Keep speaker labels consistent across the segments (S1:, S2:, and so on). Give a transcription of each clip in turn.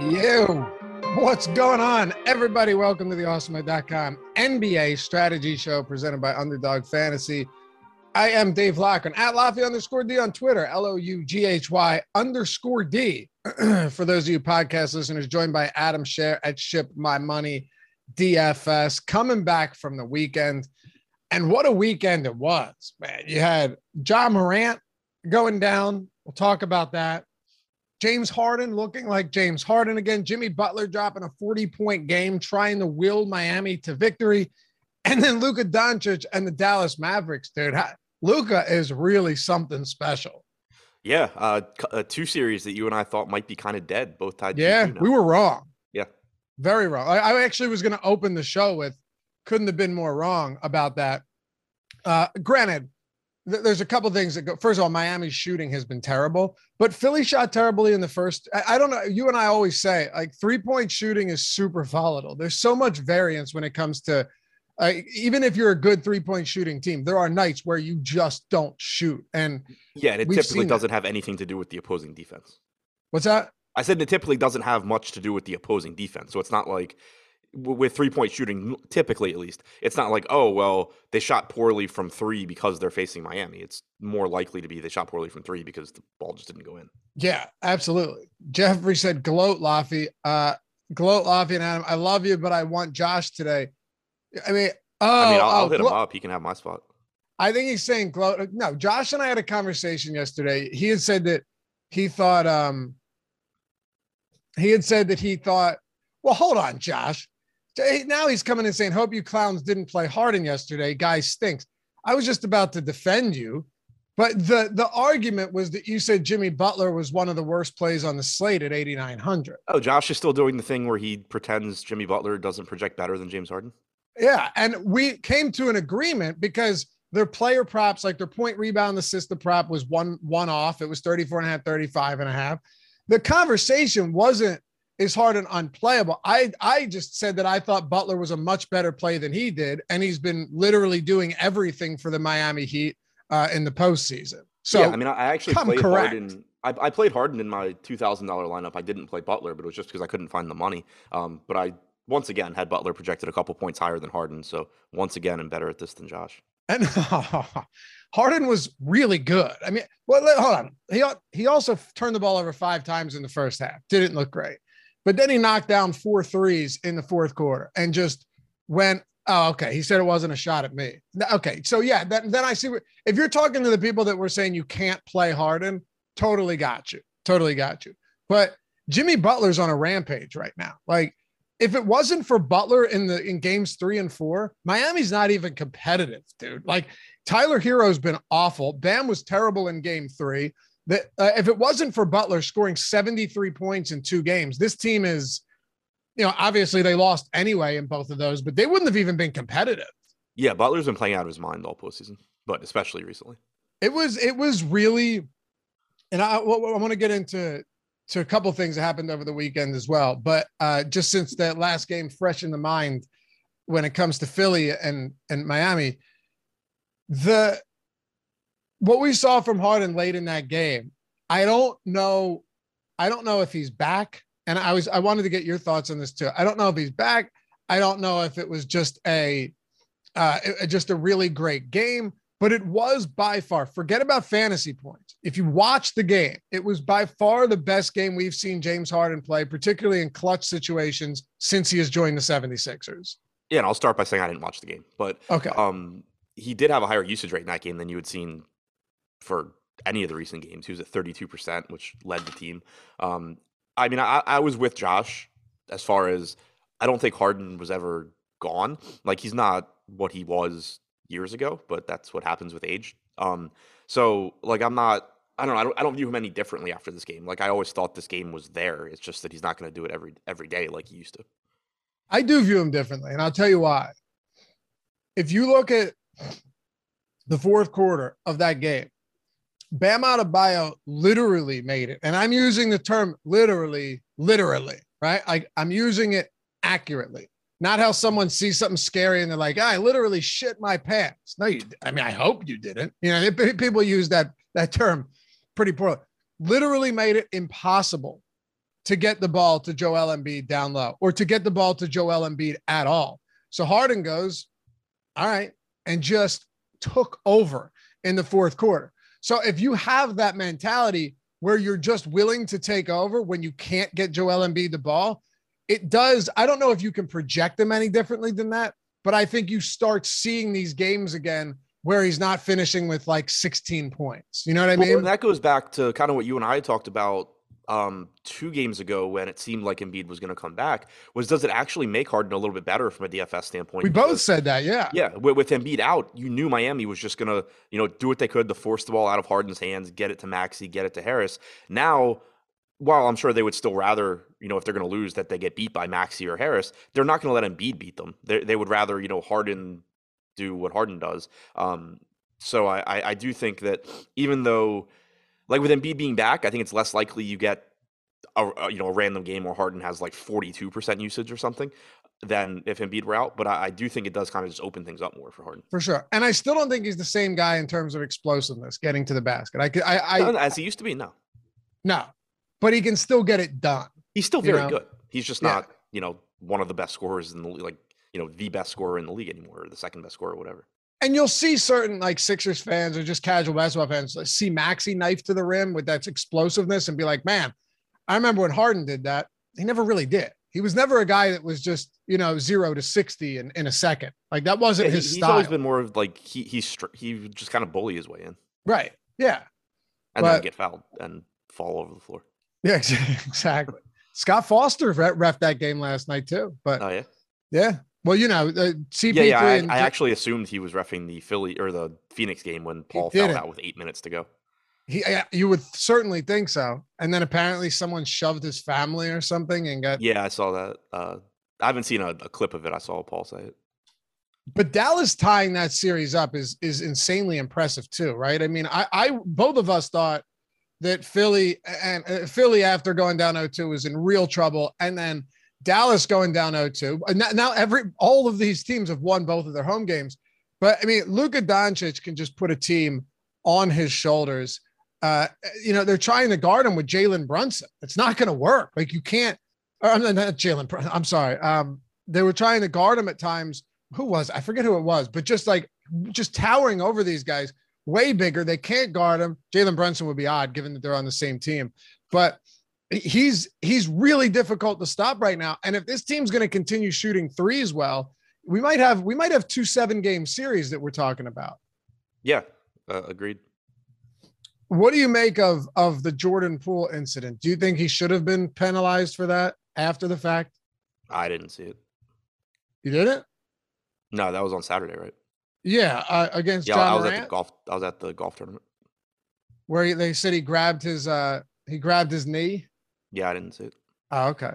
S1: You. What's going on, everybody? Welcome to the Awesemo.com NBA strategy show presented by Underdog Fantasy. I am Dave Loughran at Loughy underscore D on Twitter, L O U G H Y underscore D. For those of you podcast listeners, joined by Adam Scherer at Ship My Money DFS, coming back from the weekend. And what a weekend it was, man. You had Ja Morant going down. We'll talk about that. James Harden looking like James Harden again. Jimmy Butler dropping a 40 point game, trying to will Miami to victory. And then Luka Doncic and the Dallas Mavericks, dude. Luka is really something special.
S2: Yeah, uh, uh, two series that you and I thought might be kind of dead, both tied.
S1: Yeah, we were wrong.
S2: Yeah,
S1: very wrong. I, I actually was going to open the show with, couldn't have been more wrong about that. Uh, granted, there's a couple things that go. First of all, Miami's shooting has been terrible, but Philly shot terribly in the first. I, I don't know. You and I always say like three point shooting is super volatile. There's so much variance when it comes to uh, even if you're a good three point shooting team, there are nights where you just don't shoot. And
S2: yeah, and it typically doesn't that. have anything to do with the opposing defense.
S1: What's that?
S2: I said it typically doesn't have much to do with the opposing defense. So it's not like with three point shooting, typically at least, it's not like, oh, well, they shot poorly from three because they're facing Miami. It's more likely to be they shot poorly from three because the ball just didn't go in.
S1: Yeah, absolutely. Jeffrey said, gloat, Loughy. Uh, gloat, Loughy and Adam. I love you, but I want Josh today. I mean, oh,
S2: I mean, I'll, I'll oh, hit glo- him up. He can have my spot.
S1: I think he's saying gloat. No, Josh and I had a conversation yesterday. He had said that he thought, um, he had said that he thought, well, hold on, Josh now he's coming and saying, "Hope you clowns didn't play Harden yesterday. Guy stinks." I was just about to defend you, but the the argument was that you said Jimmy Butler was one of the worst plays on the slate at 8900.
S2: Oh, Josh is still doing the thing where he pretends Jimmy Butler doesn't project better than James Harden.
S1: Yeah, and we came to an agreement because their player props, like their point rebound assist, the prop was one one off. It was 34 and a half, 35 and a half. The conversation wasn't is Harden unplayable. I I just said that I thought Butler was a much better play than he did, and he's been literally doing everything for the Miami Heat uh, in the postseason. So
S2: yeah, I mean, I actually played correct. Harden. I, I, played Harden in my two thousand dollar lineup. I didn't play Butler, but it was just because I couldn't find the money. Um, but I once again had Butler projected a couple points higher than Harden. So once again, I'm better at this than Josh.
S1: And Harden was really good. I mean, well, hold on. He he also turned the ball over five times in the first half. Didn't look great. But then he knocked down four threes in the fourth quarter and just went, oh, okay. He said it wasn't a shot at me. Okay. So, yeah, that, then I see if you're talking to the people that were saying you can't play Harden, totally got you. Totally got you. But Jimmy Butler's on a rampage right now. Like, if it wasn't for Butler in the in games three and four, Miami's not even competitive, dude. Like Tyler Herro's been awful. Bam was terrible in game three that uh, if it wasn't for Butler scoring 73 points in two games, this team is, you know, obviously they lost anyway in both of those, but they wouldn't have even been competitive.
S2: Yeah, Butler's been playing out of his mind all postseason, but especially recently.
S1: It was it was really, and I, I want to get into to a couple things that happened over the weekend as well. But uh, just since that last game fresh in the mind, when it comes to Philly and and Miami, the what we saw from Harden late in that game, I don't know. I don't know if he's back. And I was I wanted to get your thoughts on this too. I don't know if he's back. I don't know if it was just a uh, just a really great game, but it was by far. Forget about fantasy points. If you watch the game, it was by far the best game we've seen James Harden play, particularly in clutch situations since he has joined the 76ers.
S2: Yeah, and I'll start by saying I didn't watch the game, but
S1: okay.
S2: Um, he did have a higher usage rate in that game than you had seen for any of the recent games. He was at 32%, which led the team. Um, I mean, I, I was with Josh as far as I don't think Harden was ever gone. Like he's not what he was years ago, but that's what happens with age. Um, so like I'm not I don't know, I don't I don't view him any differently after this game. Like I always thought this game was there. It's just that he's not gonna do it every every day like he used to.
S1: I do view him differently, and I'll tell you why. If you look at the fourth quarter of that game, Bam Adebayo literally made it. And I'm using the term literally, literally, right? Like I'm using it accurately. Not how someone sees something scary and they're like, I literally shit my pants. No, you, I mean, I hope you didn't. You know, people use that, that term pretty poorly. Literally made it impossible to get the ball to Joel Embiid down low or to get the ball to Joel Embiid at all. So Harden goes, all right, and just took over in the fourth quarter. So if you have that mentality where you're just willing to take over when you can't get Joel Embiid the ball, it does. I don't know if you can project them any differently than that, but I think you start seeing these games again where he's not finishing with like 16 points. You know what I mean?
S2: Well, that goes back to kind of what you and I talked about um, two games ago when it seemed like Embiid was going to come back was does it actually make Harden a little bit better from a DFS standpoint?
S1: We both said that, yeah.
S2: Yeah, with, with Embiid out, you knew Miami was just going to, you know, do what they could to force the ball out of Harden's hands, get it to Maxey, get it to Harris. Now, while I'm sure they would still rather, you know, if they're going to lose, that they get beat by Maxey or Harris, they're not going to let Embiid beat them. They, they would rather, you know, Harden do what Harden does. Um, so I, I, I do think that even though, like with Embiid being back, I think it's less likely you get a, a, you know a random game where Harden has like 42% usage or something than if Embiid were out. But I, I do think it does kind of just open things up more for Harden.
S1: For sure. And I still don't think he's the same guy in terms of explosiveness, getting to the basket. I could I, I
S2: as he used to be, no.
S1: No. But he can still get it done.
S2: He's still very you know? good. He's just not, yeah. you know, one of the best scorers in the like, you know, the best scorer in the league anymore, or the second best scorer, or whatever.
S1: And you'll see certain like Sixers fans or just casual basketball fans like, see Maxey knife to the rim with that explosiveness and be like, man, I remember when Harden did that. He never really did. He was never a guy that was just you know zero to sixty in, in a second. Like that wasn't yeah, his
S2: he's
S1: style.
S2: always been more of like he he's he just kind of bully his way in.
S1: Right. Yeah.
S2: And but, then get fouled and fall over the floor.
S1: Yeah. Exactly. Scott Foster ref that game last night too. But
S2: oh yeah.
S1: Yeah. Well, you know, uh, CP3
S2: yeah, yeah. I, and, I, actually assumed he was refing the Philly or the Phoenix game when Paul fouled out with eight minutes to go.
S1: He, you would certainly think so. And then apparently someone shoved his family or something and got.
S2: Yeah, I saw that. Uh, I haven't seen a, a clip of it. I saw Paul say it.
S1: But Dallas tying that series up is is insanely impressive too, right? I mean, I, I both of us thought that Philly and uh, Philly after going down 0-2 was in real trouble, and then Dallas going down 0-2. Now, now every all of these teams have won both of their home games, but I mean, Luka Doncic can just put a team on his shoulders uh, you know, they're trying to guard him with Jalen Brunson. It's not going to work. Like you can't. I'm not Jalen. I'm sorry. Um, they were trying to guard him at times. Who was I forget who it was, but just like just towering over these guys, way bigger. They can't guard him. Jalen Brunson would be odd given that they're on the same team, but he's he's really difficult to stop right now. And if this team's going to continue shooting threes well, we might have we might have two seven game series that we're talking about.
S2: Yeah, uh, agreed.
S1: What do you make of of the Jordan Poole incident? Do you think he should have been penalized for that after the fact?
S2: I didn't see it.
S1: You didn't?
S2: No, that was on Saturday, right?
S1: Yeah, uh, against
S2: yeah.
S1: John
S2: I was
S1: Morant,
S2: at the golf. I was at the golf tournament
S1: where they said he grabbed his uh he grabbed his knee.
S2: Yeah, I didn't see it.
S1: Oh, okay.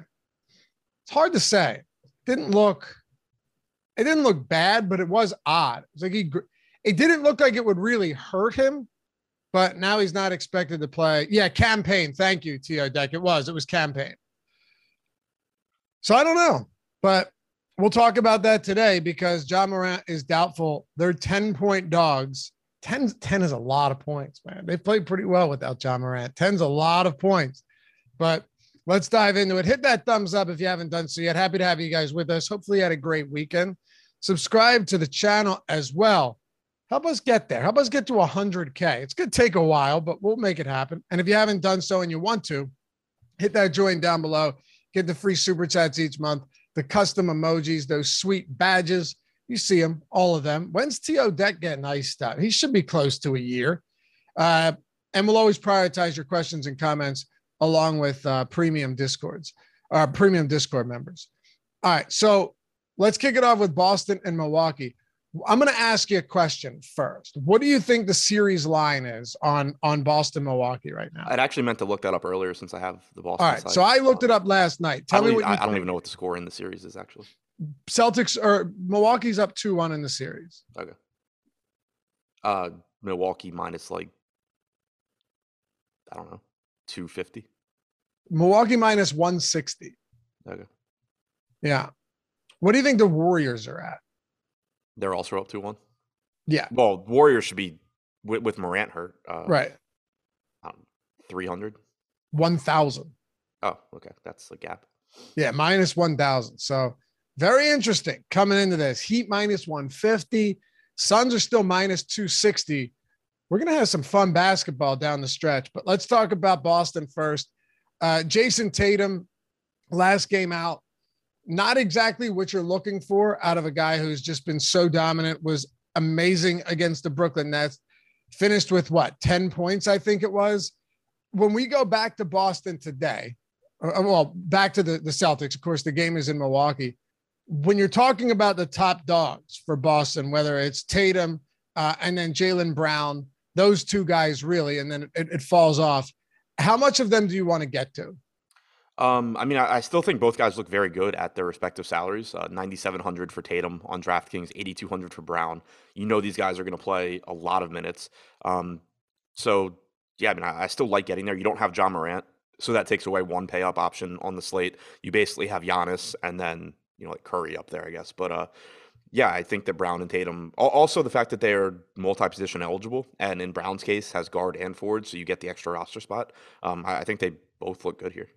S1: It's hard to say. Didn't look. It didn't look bad, but it was odd. It's like he. It didn't look like it would really hurt him, but now he's not expected to play. Yeah, campaign. Thank you, T.O. Deck. It was. It was campaign. So I don't know, but we'll talk about that today because Ja Morant is doubtful. They're 10 point dogs. 10, 10 is a lot of points, man. They played pretty well without Ja Morant. 10's a lot of points. But let's dive into it. Hit that thumbs up if you haven't done so yet. Happy to have you guys with us. Hopefully, you had a great weekend. Subscribe to the channel as well. Help us get there. Help us get to 100K. It's going to take a while, but we'll make it happen. And if you haven't done so and you want to, hit that join down below. Get the free super chats each month, the custom emojis, those sweet badges. You see them, all of them. When's T.O. Deck getting iced out? He should be close to a year. Uh, and we'll always prioritize your questions and comments along with uh, premium discords, uh, premium Discord members. All right. So let's kick it off with Boston and Milwaukee. I'm going to ask you a question first. What do you think the series line is on on Boston Milwaukee right now?
S2: I'd actually meant to look that up earlier since I have the Boston.
S1: All right, side. so I looked it up last night. Tell me what
S2: I, I don't even know what the score in the series is actually.
S1: Celtics or Milwaukee's up two one in the series.
S2: Okay. Uh, Milwaukee minus like I don't know, two fifty.
S1: Milwaukee minus one sixty.
S2: Okay.
S1: Yeah. What do you think the Warriors are at?
S2: They're also up to one.
S1: Yeah.
S2: Well, Warriors should be with, with Morant hurt. Uh,
S1: right.
S2: Um, Three hundred.
S1: One thousand.
S2: Oh, okay. That's the gap.
S1: Yeah, minus 1,000. So very interesting coming into this. Heat minus 150. Suns are still minus 260. We're going to have some fun basketball down the stretch, but let's talk about Boston first. Uh, Jayson Tatum, last game out, not exactly what you're looking for out of a guy who's just been so dominant, was amazing against the Brooklyn Nets. Finished with what, 10 points, I think it was. When we go back to Boston today, uh, well, back to the, the Celtics, of course, the game is in Milwaukee. When you're talking about the top dogs for Boston, whether it's Tatum uh, and then Jaylen Brown, those two guys really, and then it, it, falls off. How much of them do you want to get to?
S2: Um, I mean, I, I, still think both guys look very good at their respective salaries. Uh, 9,700 for Tatum on DraftKings, 8,200 for Brown. You know these guys are going to play a lot of minutes. Um, so yeah, I mean, I, I, still like getting there. You don't have Ja Morant, so that takes away one pay up option on the slate. You basically have Giannis and then you know like Curry up there, I guess. But uh, yeah, I think that Brown and Tatum. Also, the fact that they are multi-position eligible, and in Brown's case, has guard and forward, so you get the extra roster spot. Um, I, I think they both look good here.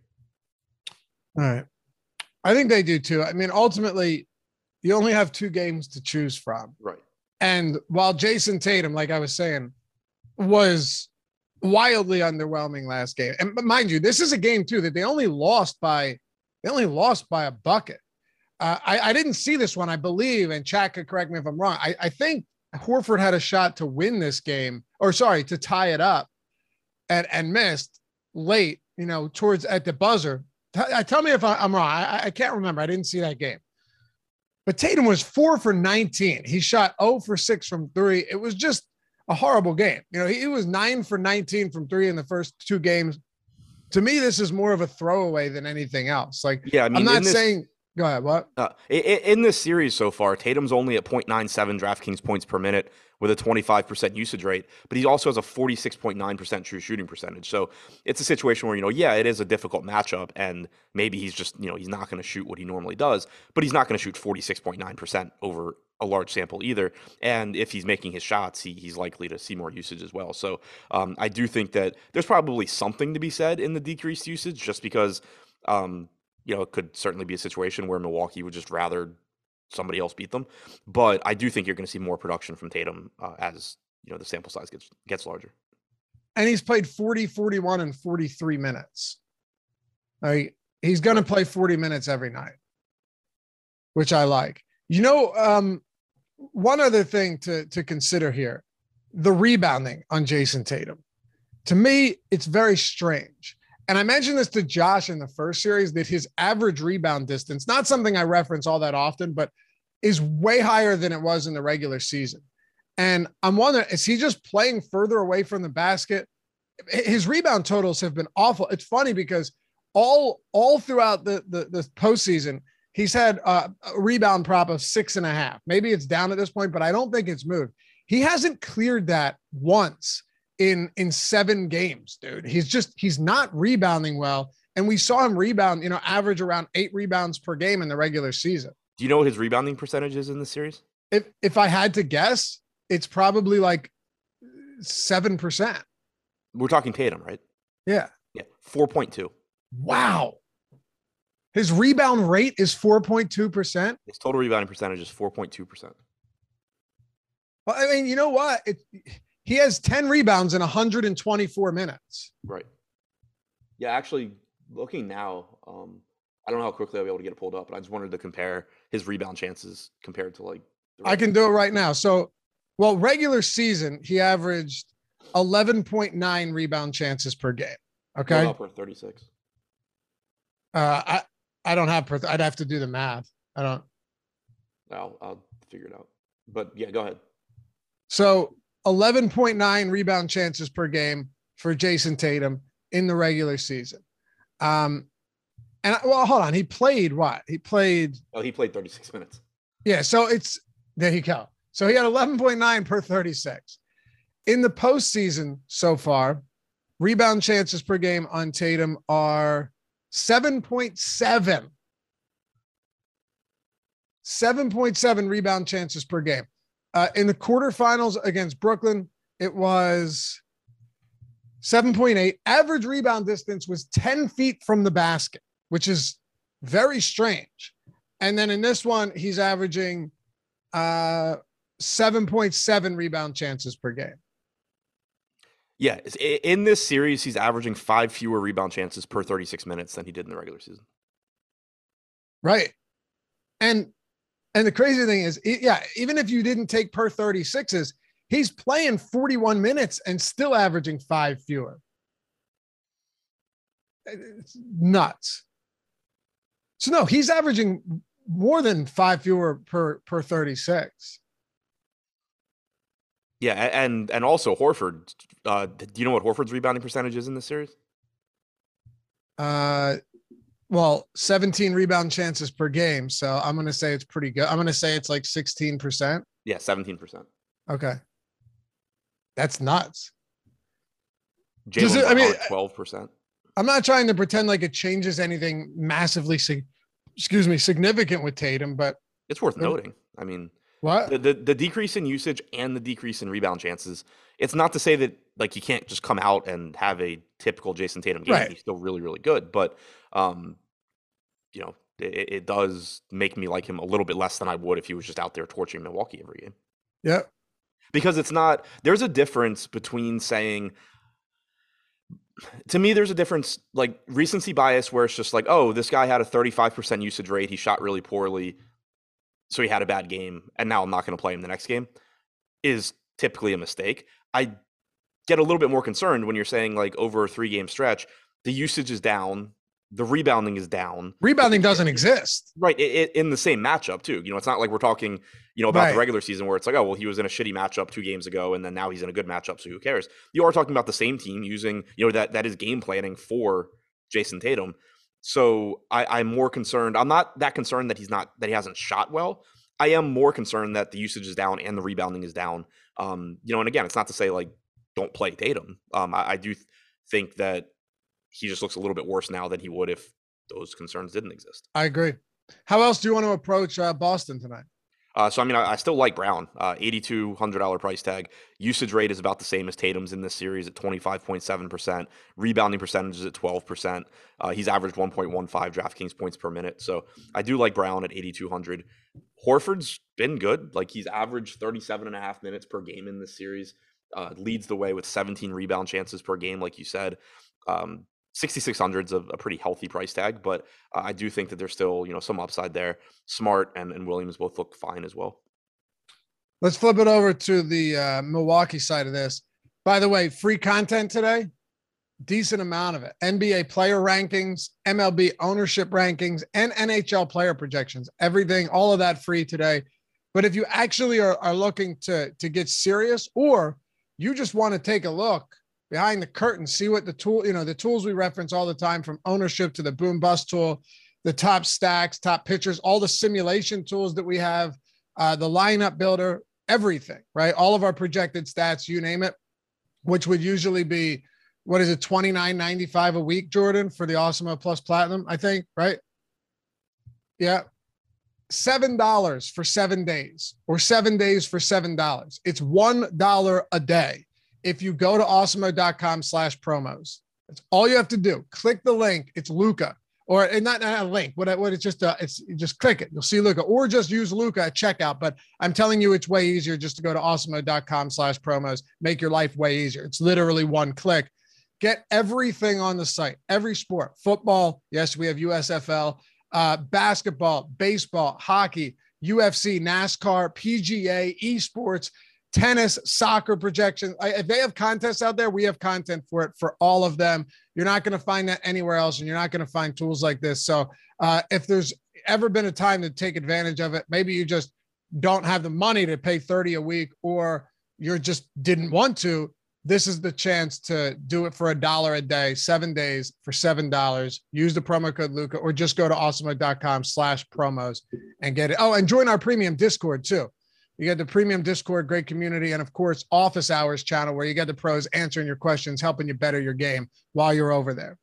S1: All right, I think they do too. I mean, ultimately, you only have two games to choose from.
S2: Right.
S1: And while Jayson Tatum, like I was saying, was wildly underwhelming last game. And mind you, this is a game too that they only lost by they only lost by a bucket. Uh, I, I, didn't see this one, I believe, and Chad could correct me if I'm wrong. I, I, think Horford had a shot to win this game, or sorry, to tie it up, and and missed late. You know, towards at the buzzer. T- tell me if I, am wrong. I, I can't remember. I didn't see that game. But Tatum was four for 19. He shot 0 for six from three. It was just a horrible game. You know, he, he was nine for 19 from three in the first two games. To me, this is more of a throwaway than anything else. Like, yeah, I mean, I'm not this, saying. Go ahead. What? Uh,
S2: in, this series so far, Tatum's only at 0.97 DraftKings points per minute with a 25% usage rate, but he also has a 46.9% true shooting percentage. So it's a situation where, you know, yeah, it is a difficult matchup and maybe he's just, you know, he's not going to shoot what he normally does, but he's not going to shoot 46.9% over a large sample either. And if he's making his shots, he, he's likely to see more usage as well. So um, I do think that there's probably something to be said in the decreased usage just because, um, you know, it could certainly be a situation where Milwaukee would just rather somebody else beat them. But I do think you're going to see more production from Tatum uh, as, you know, the sample size gets, gets larger.
S1: And he's played 40, 41, and 43 minutes. Right? He's going to play 40 minutes every night, which I like. You know, um, one other thing to to consider here the rebounding on Jayson Tatum. To me, it's very strange. And I mentioned this to Josh in the first series that his average rebound distance, not something I reference all that often, but is way higher than it was in the regular season. And I'm wondering, is he just playing further away from the basket? His rebound totals have been awful. It's funny because all all throughout the the, the postseason, He's had a rebound prop of six and a half. Maybe it's down at this point, but I don't think it's moved. He hasn't cleared that once in in seven games, dude. He's just he's not rebounding well. And we saw him rebound, you know, average around eight rebounds per game in the regular season.
S2: Do you know what his rebounding percentage is in the series?
S1: If if I had to guess, it's probably like seven percent.
S2: We're talking Tatum, right?
S1: Yeah.
S2: Yeah. Four point two.
S1: Wow. His rebound rate is 4.2%.
S2: His total rebounding percentage is 4.2%.
S1: Well, I mean, you know what? It, he has 10 rebounds in 124 minutes.
S2: Right. Yeah, actually, looking now, um, I don't know how quickly I'll be able to get it pulled up, but I just wanted to compare his rebound chances compared to like.
S1: I can do it right now. So, well, regular season, he averaged 11.9 rebound chances per game. Okay.
S2: Per 36.
S1: Uh, I, I don't have. per, I'd have to do the math. I don't.
S2: I'll I'll figure it out. But yeah, go ahead.
S1: So 11.9 rebound chances per game for Jayson Tatum in the regular season. Um, and well, hold on. He played what? He played.
S2: Oh, he played 36 minutes.
S1: Yeah. So it's there you go. So he had 11.9 per 36. In the postseason so far, rebound chances per game on Tatum are 7.7. 7.7 rebound chances per game. Uh, in the quarterfinals against Brooklyn, it was 7.8. Average rebound distance was 10 feet from the basket, which is very strange. And then in this one, he's averaging uh, 7.7 rebound chances per game.
S2: Yeah, in this series, he's averaging five fewer rebound chances per 36 minutes than he did in the regular season.
S1: Right. And and the crazy thing is, yeah, even if you didn't take per 36s, he's playing 41 minutes and still averaging five fewer. It's nuts. So no, he's averaging more than five fewer per per 36.
S2: Yeah, and and also Horford. Uh, do you know what Horford's rebounding percentage is in this series?
S1: Uh, well, 17 rebound chances per game. So I'm going to say it's pretty good. I'm going to say it's like 16%.
S2: Yeah, 17%.
S1: Okay. That's nuts.
S2: Jaylen I mean, 12%.
S1: I'm not trying to pretend like it changes anything massively, excuse me, significant with Tatum, but
S2: it's worth noting. I mean,
S1: what
S2: the, the, the decrease in usage and the decrease in rebound chances. It's not to say that like you can't just come out and have a typical Jayson Tatum game. Right. He's still really really good, but um, you know it, it, does make me like him a little bit less than I would if he was just out there torching Milwaukee every game.
S1: Yeah,
S2: because it's not. There's a difference between saying. To me, there's a difference, like recency bias, where it's just like, oh, this guy had a 35% usage rate. He shot really poorly so he had a bad game, and now I'm not going to play him the next game, is typically a mistake. I get a little bit more concerned when you're saying like over a three game stretch, the usage is down, the rebounding is down.
S1: Rebounding doesn't exist,
S2: right? It, it, in the same matchup too. You know, it's not like we're talking, you know, about right. the regular season where it's like, oh, well, he was in a shitty matchup two games ago, and then now he's in a good matchup, so who cares? You are talking about the same team using, you know, that that is game planning for Jayson Tatum. So I, I'm more concerned. I'm not that concerned that he's not that he hasn't shot well. I am more concerned that the usage is down and the rebounding is down. Um, you know, and again, it's not to say like don't play Tatum. Um, I, I do th- think that he just looks a little bit worse now than he would if those concerns didn't exist.
S1: I agree. How else do you want to approach uh, Boston tonight?
S2: Uh, so I mean, I, I still like Brown. Uh, Eighty-two hundred dollar price tag. Usage rate is about the same as Tatum's in this series at twenty-five point seven percent. Rebounding percentage is at twelve percent. Uh, he's averaged one point one five DraftKings points per minute. So I do like Brown at eighty-two hundred. Horford's been good. Like he's averaged 37 and a half minutes per game in this series. Uh, leads the way with 17 rebound chances per game, like you said. Um, 6600 is a, a, pretty healthy price tag, but I do think that there's still, you know, some upside there. Smart and, and Williams both look fine as well.
S1: Let's flip it over to the uh, Milwaukee side of this. By the way, free content today, decent amount of it. NBA player rankings, MLB ownership rankings, and NHL player projections. Everything, all of that free today. But if you actually are, are looking to, to get serious or you just want to take a look behind the curtain, see what the tool, you know, the tools we reference all the time from ownership to the boom bust tool, the top stacks, top pitchers, all the simulation tools that we have, uh, the lineup builder, everything, right? All of our projected stats, you name it, which would usually be what is it, twenty nine ninety five a week, Jordan, for the Awesemo Plus Platinum, I think, right? Yeah. Seven dollars for seven days, or seven days for seven dollars. It's one dollar a day if you go to awesemo.com slash promos. That's all you have to do. Click the link. It's Luka. Or not, not a link. What, what it's just uh, it's just click it. You'll see Luka, Or just use Luka at checkout. But I'm telling you, it's way easier just to go to awesemo.com slash promos. Make your life way easier. It's literally one click. Get everything on the site, every sport. Football, yes, we have USFL, uh, basketball, baseball, hockey, UFC, NASCAR, PGA, esports tennis, soccer projections. if they have contests out there, we have content for it for all of them. You're not going to find that anywhere else, and you're not going to find tools like this. So, uh, if there's ever been a time to take advantage of it, maybe you just don't have the money to pay 30 a week, or you just didn't want to. This is the chance to do it for a dollar a day, seven days for seven dollars. Use the promo code Luka, or just go to awesemo.com slash promos and get it. Oh, and join our premium Discord too. You got the premium Discord, great community, and of course, office hours channel where you get the pros answering your questions, helping you better your game while you're over there.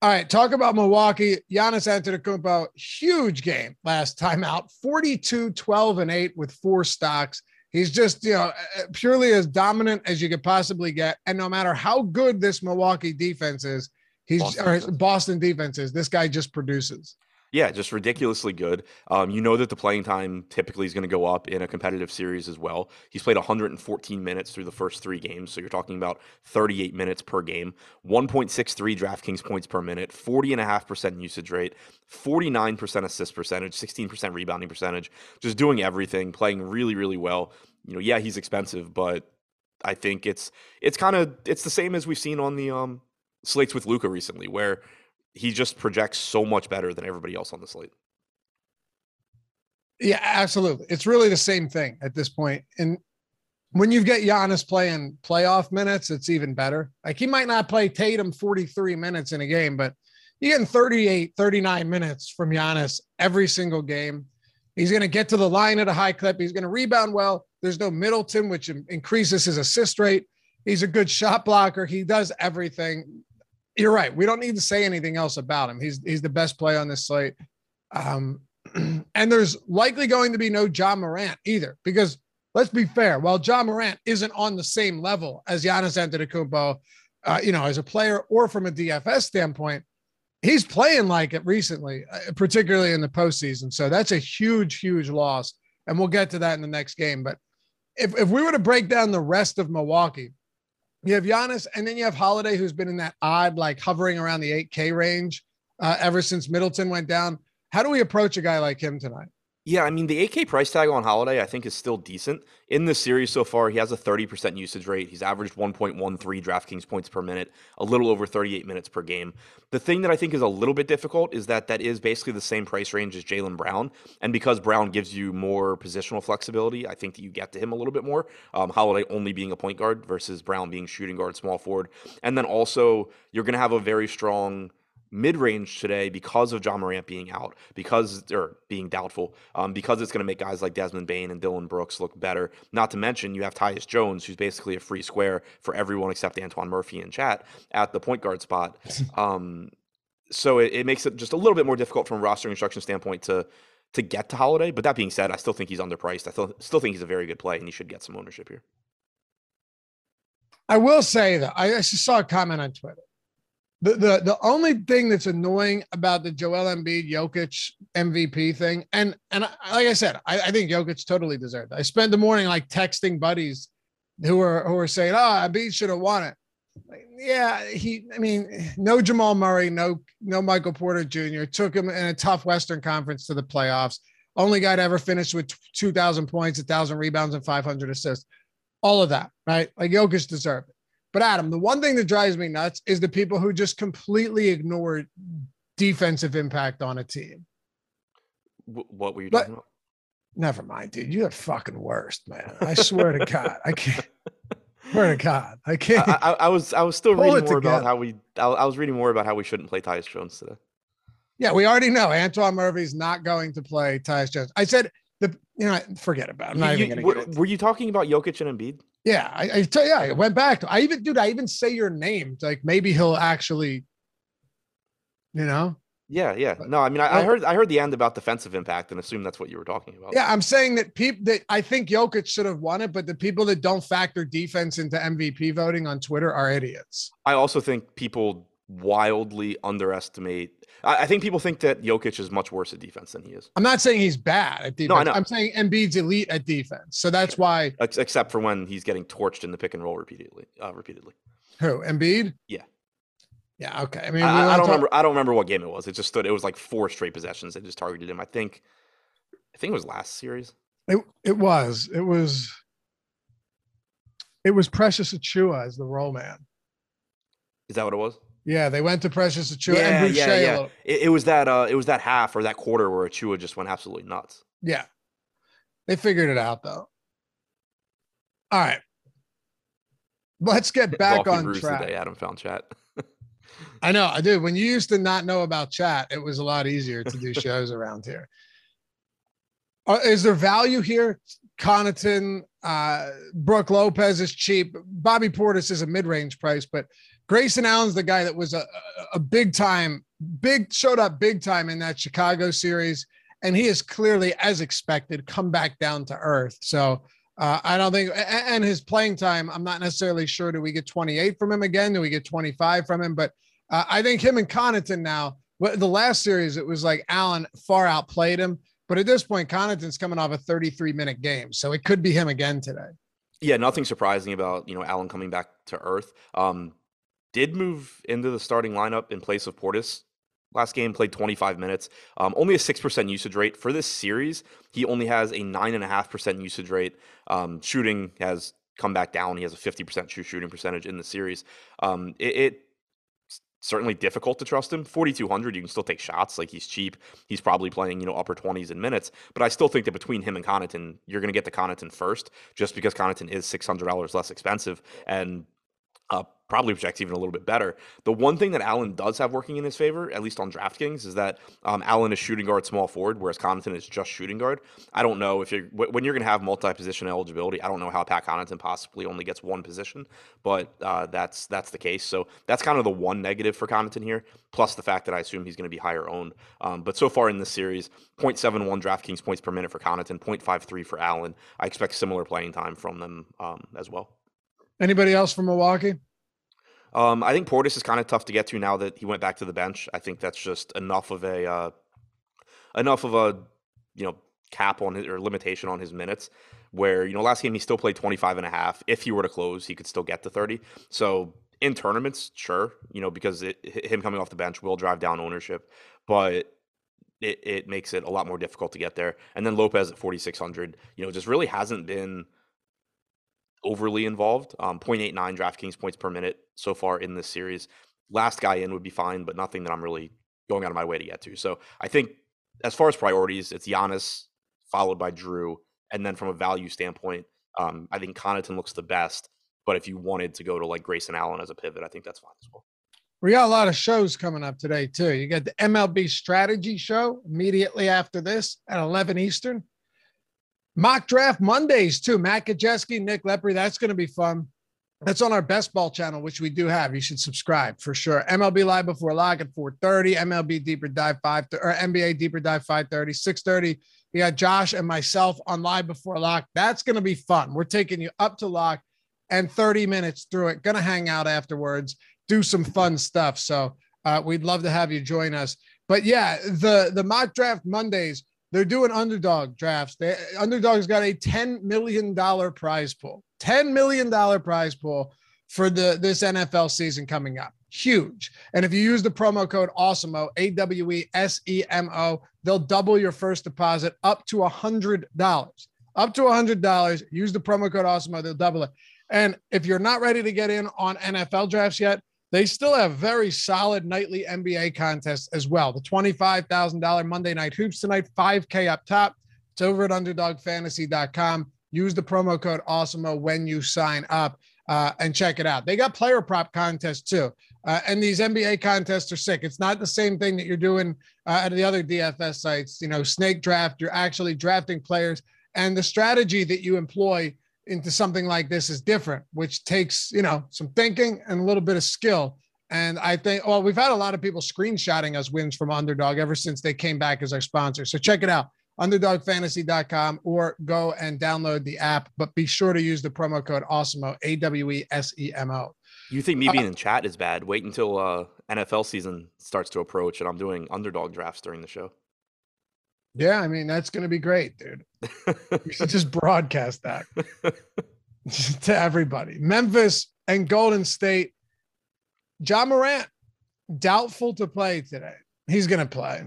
S1: All right, talk about Milwaukee. Giannis Antetokounmpo, huge game last time out, 42, 12, and 8 with four stocks. He's just, you know, uh, uh, purely as dominant as you could possibly get. And no matter how good this Milwaukee defense is, he's Boston, or Boston defense is, this guy just produces.
S2: Yeah, just ridiculously good. Um, you know that the playing time typically is going to go up in a competitive series as well. He's played 114 minutes through the first three games, so you're talking about 38 minutes per game, 1.63 DraftKings points per minute, 40.5% usage rate, 49% assist percentage, 16% rebounding percentage, just doing everything, playing really, really well. You know, yeah, he's expensive, but I think it's it's kind of it's the same as we've seen on the um slates with Luka recently, where he just projects so much better than everybody else on the slate.
S1: Yeah, absolutely. It's really the same thing at this point. And when you get Giannis playing playoff minutes, it's even better. Like he might not play Tatum 43 minutes in a game, but you're getting 38, 39 minutes from Giannis every single game. He's going to get to the line at a high clip. He's going to rebound well. There's no Middleton, which increases his assist rate. He's a good shot blocker. He does everything you're right. We don't need to say anything else about him. He's he's the best player on this slate. Um, and there's likely going to be no Ja Morant either, because let's be fair. While Ja Morant isn't on the same level as Giannis Antetokounmpo, uh, you know, as a player or from a DFS standpoint, he's playing like it recently, uh, particularly in the postseason. So that's a huge, huge loss. And we'll get to that in the next game. But if, if we were to break down the rest of Milwaukee, you have Giannis, and then you have Holiday, who's been in that odd, like hovering around the 8K range uh, ever since Middleton went down. How do we approach a guy like him tonight?
S2: Yeah, I mean the 8K price tag on Holiday I think is still decent. In this series so far, he has a 30% usage rate. He's averaged 1.13 DraftKings points per minute, a little over 38 minutes per game. The thing that I think is a little bit difficult is that that is basically the same price range as Jaylen Brown, and because Brown gives you more positional flexibility, I think that you get to him a little bit more. Um, Holiday only being a point guard versus Brown being shooting guard, small forward, and then also you're going to have a very strong mid range today because of Ja Morant being out, because or being doubtful, um, because it's going to make guys like Desmond Bane and Dillon Brooks look better. Not to mention you have Tyus Jones, who's basically a free square for everyone except Antoine Murphy and Chat at the point guard spot. Um, so it, it, makes it just a little bit more difficult from a roster instruction standpoint to to get to Holiday. But that being said, I still think he's underpriced. I still still think he's a very good play, and he should get some ownership here.
S1: I will say that I, I saw a comment on Twitter the, the the only thing that's annoying about the Joel Embiid Jokic MVP thing, and and like I said, I, I think Jokic totally deserved it. I spent the morning like texting buddies who were who were saying, "Oh, Embiid should have won it." Like, yeah, he. I mean, no Jamal Murray, no no Michael Porter Jr. Took him in a tough Western Conference to the playoffs. Only guy to ever finish with two thousand points, thousand rebounds, and five hundred assists. All of that, right? Like Jokic deserved it. But Adam, the one thing that drives me nuts is the people who just completely ignore defensive impact on a team.
S2: What were you but, talking about?
S1: Never mind, dude. You're the fucking worst, man. I swear to God, I can't. Swear to God, I can't.
S2: I, I, I was I was still reading more about how we. I, I was reading more about how we shouldn't play Tyus Jones today.
S1: Yeah, we already know Antoine Murphy's not going to play Tyus Jones. I said the you know forget about. It. I'm not
S2: you,
S1: even
S2: going to. Were, were you talking about Jokic and Embiid?
S1: Yeah, I, I tell you, I went back. To, I even, dude, I even say your name. Like maybe he'll actually, you know.
S2: Yeah, yeah. No, I mean, I, I, heard, I heard the end about defensive impact, and assume that's what you were talking about.
S1: Yeah, I'm saying that people that I think Jokic should have won it, but the people that don't factor defense into MVP voting on Twitter are idiots.
S2: I also think people wildly underestimate. I, I, think people think that Jokic is much worse at defense than he is.
S1: I'm not saying he's bad at defense. No, I know. I'm saying Embiid's elite at defense. So that's why.
S2: Except for when he's getting torched in the pick and roll repeatedly. Uh, repeatedly.
S1: Who Embiid?
S2: Yeah.
S1: Yeah. Okay. I mean,
S2: I, I don't talk- remember. I don't remember what game it was. It just stood. It was like four straight possessions. They just targeted him. I think. I think it was last series.
S1: It it was. It was. It was Precious Achiuwa as the roll man.
S2: Is that what it was?
S1: Yeah, they went to Precious Achiuwa
S2: yeah, and Yeah, yeah. It, it, was that uh it was that half or that quarter where Achiuwa just went absolutely nuts.
S1: Yeah. They figured it out though. All right. Let's get back on track. Today,
S2: Adam found chat.
S1: I know, I do. When you used to not know about chat, it was a lot easier to do shows around here. Uh, is there value here? Connaughton, uh, Brook Lopez is cheap. Bobby Portis is a mid-range price, but Grayson Allen's the guy that was a, a big time, big showed up big time in that Chicago series. And he is clearly, as expected, come back down to earth. So Uh, I don't think, and his playing time, I'm not necessarily sure. Do we get 28 from him again? Do we get 25 from him? But uh, I think him and Connaughton now, the last series, it was like Allen far outplayed him. But at this point, Connaughton's coming off a 33 minute game. So it could be him again today.
S2: Yeah, nothing surprising about, you know, Allen coming back to earth. Um, did move into the starting lineup in place of Portis last game, played 25 minutes. Um, only a 6% usage rate. For this series, he only has a 9.5% usage rate. Um, shooting has come back down. He has a 50% true shooting percentage in the series. Um, it, certainly difficult to trust him. 4,200, you can still take shots. Like he's cheap. He's probably playing, you know, upper 20s in minutes. But I still think that between him and Connaughton, you're going to get the Connaughton first just because Connaughton is $600 less expensive. And uh, probably projects even a little bit better. The one thing that Allen does have working in his favor, at least on DraftKings, is that um, Allen is shooting guard, small forward, whereas Connaughton is just shooting guard. I don't know if you're when you're going to have multi-position eligibility. I don't know how Pat Connaughton possibly only gets one position, but uh, that's that's the case. So that's kind of the one negative for Connaughton here. Plus the fact that I assume he's going to be higher owned. Um, but so far in this series, 0.71 DraftKings points per minute for Connaughton, 0.53 for Allen. I expect similar playing time from them um, as well.
S1: Anybody else from Milwaukee?
S2: Um, I think Portis is kind of tough to get to now that he went back to the bench. I think that's just enough of a uh, enough of a you know cap on his or limitation on his minutes where you know last game he still played 25 and a half. If he were to close he could still get to 30 so in tournaments sure you know because it, him coming off the bench will drive down ownership but it, it makes it a lot more difficult to get there. And then lopez at 4600 you know just really hasn't been overly involved. Um, 0.89 DraftKings points per minute so far in this series. Last guy in would be fine, but nothing that I'm really going out of my way to get to. So I think as far as priorities, it's Giannis followed by Jrue, and then from a value standpoint, um, I think Connaughton looks the best. But if you wanted to go to like Grayson Allen as a pivot, I think that's fine as well.
S1: We got a lot of shows coming up today too. You got the MLB strategy show immediately after this at 11 Eastern. Mock draft Mondays too. Matt Kajeski, Nick Lepre. That's going to be fun. That's on our best ball channel, which we do have. You should subscribe for sure. MLB live before lock at 4:30. MLB deeper dive five or NBA deeper dive 5:30. 6:30. We got Josh and myself on live before lock. That's going to be fun. We're taking you up to lock and 30 minutes through it. Going to hang out afterwards, do some fun stuff. So uh, we'd love to have you join us. But yeah, the the mock draft Mondays they're doing underdog drafts. They, underdog's got a $10 million prize pool, $10 million prize pool for the this NFL season coming up. Huge. And if you use the promo code AWESEMO, A W E S E M O, they'll double your first deposit up to a $100. Up to a $100. Use the promo code AWESEMO, they'll double it. And if you're not ready to get in on NFL drafts yet, they still have very solid nightly NBA contests as well. The $25,000 Monday Night Hoops tonight, 5K up top. It's over at underdogfantasy.com. Use the promo code AWESEMO when you sign up uh, and check it out. They got player prop contests too. Uh, and these NBA contests are sick. It's not the same thing that you're doing uh, at the other DFS sites. You know, snake draft, you're actually drafting players. And the strategy that you employ into something like this is different, which takes, you know, some thinking and a little bit of skill. And I think, well, we've had a lot of people screenshotting us wins from Underdog ever since they came back as our sponsor. So check it out, underdogfantasy.com, or go and download the app. But be sure to use the promo code AWESEMO, A W E S E M O.
S2: You think me being uh, in chat is bad? Wait until uh, NFL season starts to approach and I'm doing underdog drafts during the show.
S1: Yeah, I mean that's going to be great, dude. should just broadcast that to everybody. Memphis and Golden State. Ja Morant doubtful to play today. He's going to play.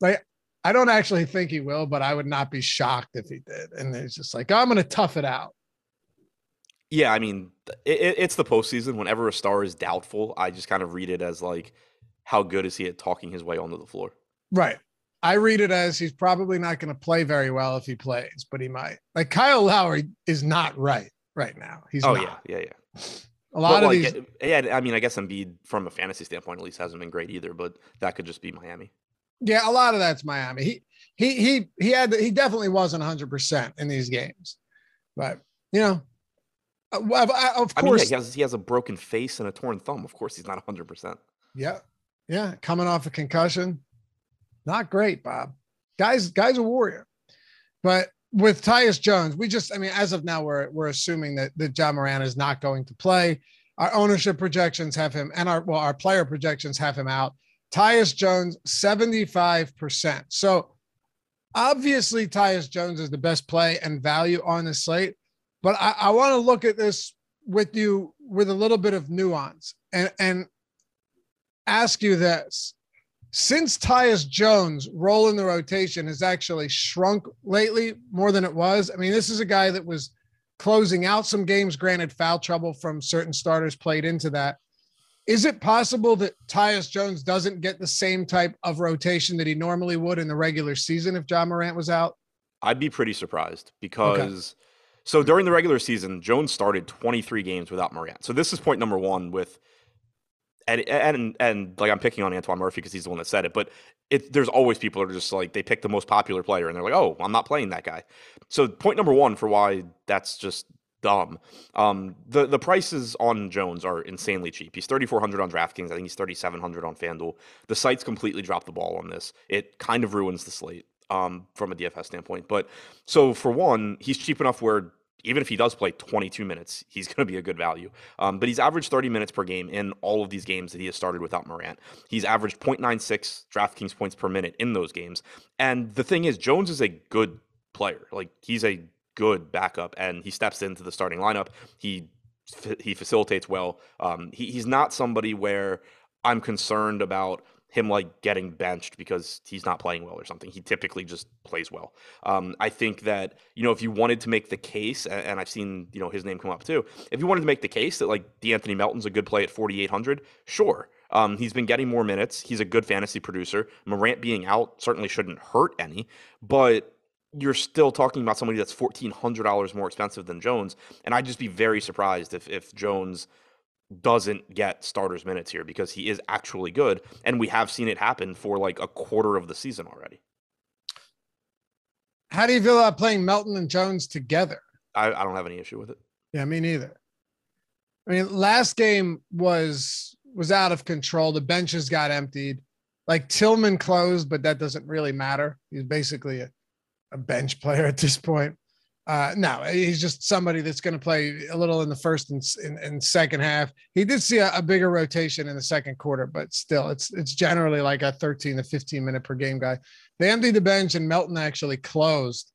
S1: Like I don't actually think he will, but I would not be shocked if he did. And it's just like oh, I'm going to tough it out.
S2: Yeah, I mean, it, it's the postseason. Whenever a star is doubtful, I just kind of read it as like, how good is he at talking his way onto the floor?
S1: Right. I read it as he's probably not going to play very well if he plays, but he might. Like Kyle Lowry is not right right now. He's
S2: oh
S1: not.
S2: yeah, yeah, yeah.
S1: A lot but of like, these,
S2: yeah. I mean, I guess Embiid from a fantasy standpoint at least hasn't been great either, but that could just be Miami.
S1: Yeah, a lot of that's Miami. He he he he had he definitely wasn't 100 percent in these games, but you know, uh, of, of course, I mean, yeah,
S2: he has he has a broken face and a torn thumb. Of course, he's not 100 percent.
S1: Yeah, yeah, coming off a concussion. Not great, Bob. Guys, guy's a warrior. But with Tyus Jones, we just, I mean, as of now, we're we're assuming that that Ja Morant is not going to play. Our ownership projections have him, and our well, our player projections have him out. Tyus Jones, 75%. So obviously, Tyus Jones is the best play and value on the slate. But I, I want to look at this with you with a little bit of nuance and, and ask you this. Since Tyus Jones' role in the rotation has actually shrunk lately more than it was, I mean, this is a guy that was closing out some games, granted, foul trouble from certain starters played into that. Is it possible that Tyus Jones doesn't get the same type of rotation that he normally would in the regular season if Ja Morant was out?
S2: I'd be pretty surprised because okay. so during the regular season, Jones started 23 games without Morant. So this is point number one with and and and like I'm picking on Antoine Murphy because he's the one that said it, but it there's always people that are just like they pick the most popular player and they're like, oh, I'm not playing that guy. So point number one for why that's just dumb. Um, the the prices on Jones are insanely cheap. He's 3400 on DraftKings. I think he's 3700 on FanDuel. The sites completely dropped the ball on this. It kind of ruins the slate um, from a DFS standpoint. But so for one, he's cheap enough where even if he does play 22 minutes, he's going to be a good value. Um, but he's averaged 30 minutes per game in all of these games that he has started without Morant. He's averaged 0.96 DraftKings points per minute in those games. And the thing is, Jones is a good player. Like he's a good backup, and he steps into the starting lineup. He he facilitates well. Um, he, he's not somebody where I'm concerned about him like getting benched because he's not playing well or something. He typically just plays well. Um, I think that you know if you wanted to make the case, and, I've seen you know his name come up too. If you wanted to make the case that like De'Anthony Melton's a good play at 4,800, sure. Um, he's been getting more minutes. He's a good fantasy producer. Morant being out certainly shouldn't hurt any, but you're still talking about somebody that's fourteen hundred dollars more expensive than Jones, and I'd just be very surprised if if Jones doesn't get starters minutes here because he is actually good, and we have seen it happen for like a quarter of the season already.
S1: How do you feel about playing Melton and Jones together?
S2: I, I don't have any issue with it.
S1: Yeah, me neither. I mean, last game was was out of control. The benches got emptied. Like Tillman closed, but that doesn't really matter. He's basically a a bench player at this point. Uh, no, he's just somebody that's going to play a little in the first and, and, and second half. He did see a, a, bigger rotation in the second quarter, but still, it's it's generally like a 13 to 15 minute per game guy. They emptied the bench, and Melton actually closed.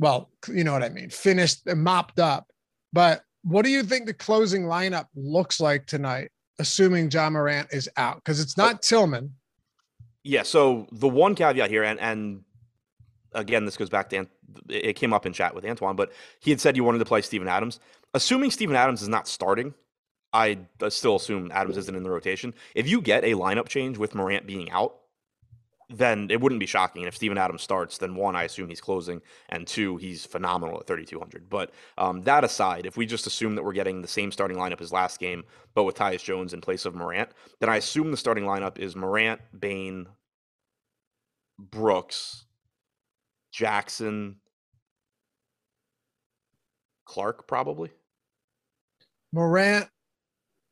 S1: Well, you know what I mean, finished and mopped up. But what do you think the closing lineup looks like tonight, assuming Ja Morant is out? Because it's not Tillman.
S2: Yeah. So the one caveat here, and and again, this goes back to it came up in chat with Antoine, but he had said you wanted to play Steven Adams. Assuming Steven Adams is not starting, I still assume Adams isn't in the rotation. If you get a lineup change with Morant being out, then it wouldn't be shocking. And if Steven Adams starts, then one, I assume he's closing, and two, he's phenomenal at 3,200. But um, that aside, if we just assume that we're getting the same starting lineup as last game, but with Tyus Jones in place of Morant, then I assume the starting lineup is Morant, Bane, Brooks, Jackson, Clarke, probably.
S1: Morant.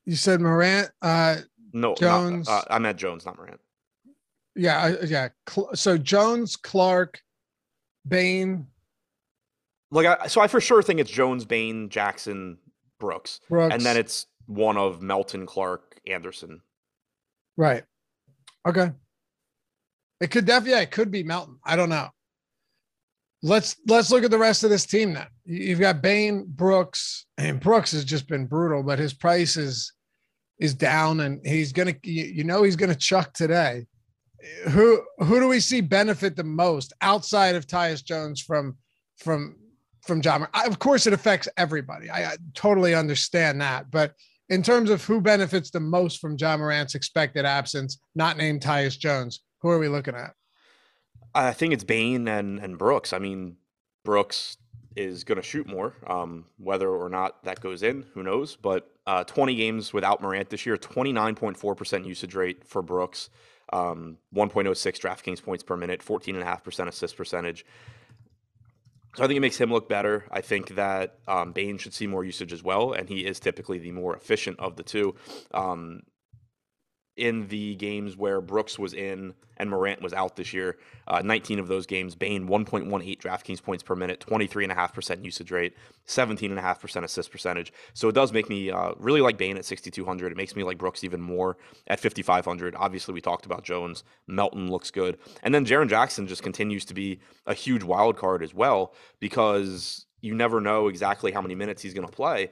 S1: You said Morant. Uh,
S2: no, Jones. Not, uh, I meant Jones, not Morant.
S1: Yeah, yeah. So Jones, Clarke, Bane.
S2: Like, I, so I for sure think it's Jones, Bane, Jackson, Brooks, Brooks, and then it's one of Melton, Clarke, Anderson.
S1: Right. Okay. It could definitely, yeah, it could be Melton. I don't know. Let's let's look at the rest of this team then. You've got Bane, Brooks, and Brooks has just been brutal, but his price is is down, and he's gonna you know he's gonna chuck today. Who who do we see benefit the most outside of Tyus Jones from from from Ja? I, of course, it affects everybody. I, I totally understand that, but in terms of who benefits the most from Ja Morant's expected absence, not named Tyus Jones, who are we looking at?
S2: I think it's Bane and and Brooks. I mean, Brooks is going to shoot more. Um, whether or not that goes in, who knows? But uh, 20 games without Morant this year, 29.4% usage rate for Brooks, um, 1.06 DraftKings points per minute, 14.5% assist percentage. So I think it makes him look better. I think that um, Bane should see more usage as well, and he is typically the more efficient of the two. Um, in the games where Brooks was in and Morant was out this year. Uh, 19 of those games, Bane 1.18 DraftKings points per minute, 23.5% usage rate, 17.5% assist percentage. So it does make me uh, really like Bane at 6,200. It makes me like Brooks even more at 5,500. Obviously, we talked about Jones. Melton looks good. And then Jaren Jackson just continues to be a huge wild card as well because you never know exactly how many minutes he's going to play.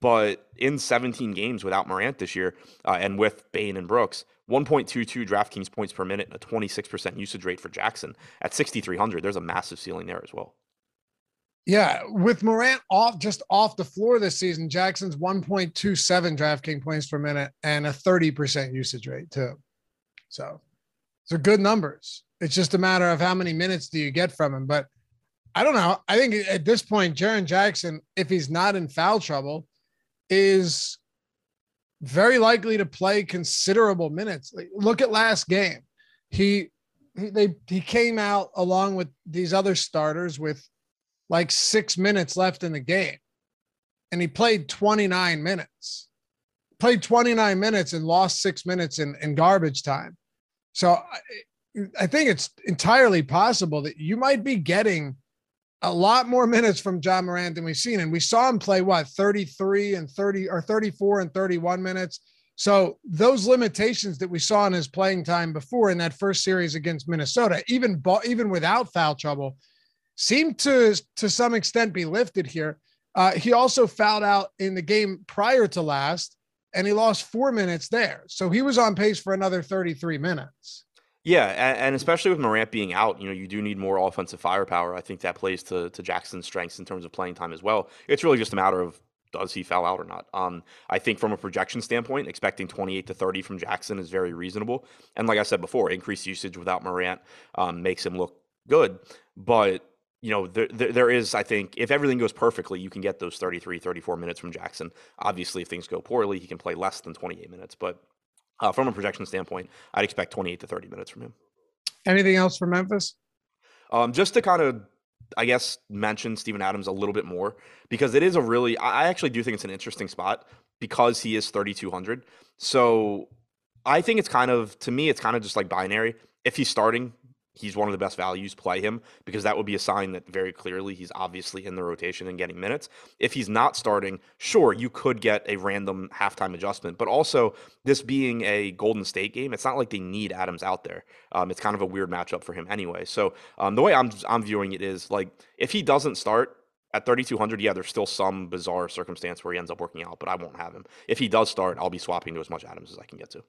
S2: But in 17 games without Morant this year uh, and with Bane and Brooks, 1.22 DraftKings points per minute and a 26% usage rate for Jackson at 6,300. There's a massive ceiling there as well.
S1: Yeah, with Morant off just off the floor this season, Jackson's 1.27 DraftKings points per minute and a 30% usage rate too. So, are good numbers. It's just a matter of how many minutes do you get from him. But I don't know. I think at this point, Jaren Jackson, if he's not in foul trouble, is very likely to play considerable minutes. Like, look at last game. He, he they he came out along with these other starters with like 6 minutes left in the game. And he played 29 minutes. Played 29 minutes and lost 6 minutes in in garbage time. So I, I think it's entirely possible that you might be getting a lot more minutes from John Moran than we've seen. And we saw him play what 33 and 30 or 34 and 31 minutes. So those limitations that we saw in his playing time before in that first series against Minnesota, even even without foul trouble, seemed to to some extent be lifted here. Uh, he also fouled out in the game prior to last, and he lost four minutes there. So he was on pace for another 33 minutes.
S2: Yeah, and, and, especially with Morant being out, you know, you do need more offensive firepower. I think that plays to to Jackson's strengths in terms of playing time as well. It's really just a matter of does he foul out or not? Um, I think from a projection standpoint, expecting 28 to 30 from Jackson is very reasonable. And like I said before, increased usage without Morant um, makes him look good. But you know, there, there, there is, I think, if everything goes perfectly, you can get those 33, 34 minutes from Jackson. Obviously, if things go poorly, he can play less than 28 minutes. But uh, from a projection standpoint, I'd expect 28 to 30 minutes from him.
S1: Anything else for Memphis?
S2: Um, just to kind of, I guess, mention Steven Adams a little bit more because it is a really, I actually do think it's an interesting spot because he is 3,200. So I think it's kind of, to me, it's kind of just like binary. If he's starting, he's one of the best values, play him because that would be a sign that very clearly he's obviously in the rotation and getting minutes. If he's not starting, sure, you could get a random halftime adjustment, but also this being a Golden State game, it's not like they need Adams out there. Um, it's kind of a weird matchup for him anyway. So um, the way I'm I'm viewing it is like if he doesn't start, at 3,200, yeah, there's still some bizarre circumstance where he ends up working out, but I won't have him. If he does start, I'll be swapping to as much Adams as I can get to.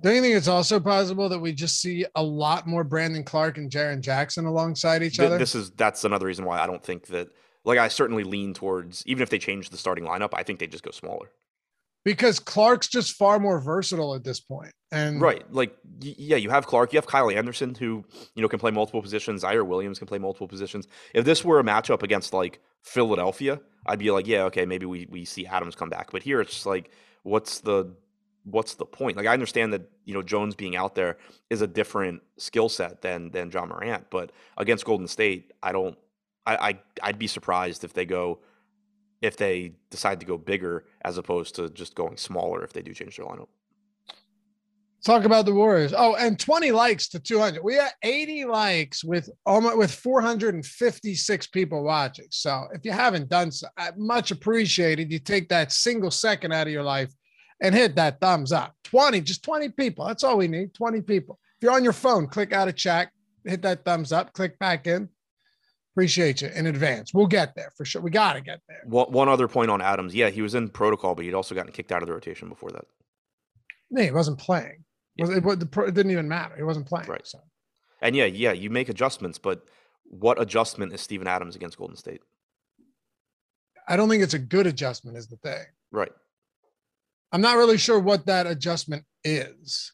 S1: Do you think it's also possible that we just see a lot more Brandon Clarke and Jaren Jackson alongside each other?
S2: This is that's another reason why I don't think that. Like I certainly lean towards even if they change the starting lineup, I think they just go smaller.
S1: Because Clarke's just far more versatile at this point. And
S2: right, like yeah, you have Clarke, you have Kyle Anderson who you know can play multiple positions. Ziaire Williams can play multiple positions. If this were a matchup against like Philadelphia, I'd be like, yeah, okay, maybe we we see Adams come back. But here it's just like, what's the what's the point? Like I understand that you know Jones being out there is a different skill set than than Ja Morant, but against Golden State, I don't. I, I I'd be surprised if they go if they decide to go bigger as opposed to just going smaller if they do change their lineup.
S1: Talk about the Warriors. Oh, and 20 likes to 200. We got 80 likes with almost with 456 people watching. So if you haven't done so, much appreciated. You take that single second out of your life and hit that thumbs up. 20, just 20 people. That's all we need. 20 people. If you're on your phone, click out of chat, hit that thumbs up, click back in. Appreciate you in advance. We'll get there for sure. We got to get there.
S2: One, one other point on Adams. Yeah, he was in protocol, but he'd also gotten kicked out of the rotation before that.
S1: No, he wasn't playing. Yeah. It, it, didn't even matter. He wasn't playing.
S2: Right. So. And yeah, yeah, you make adjustments, but what adjustment is Steven Adams against Golden State?
S1: I don't think it's a good adjustment, is the thing.
S2: Right.
S1: I'm not really sure what that adjustment is.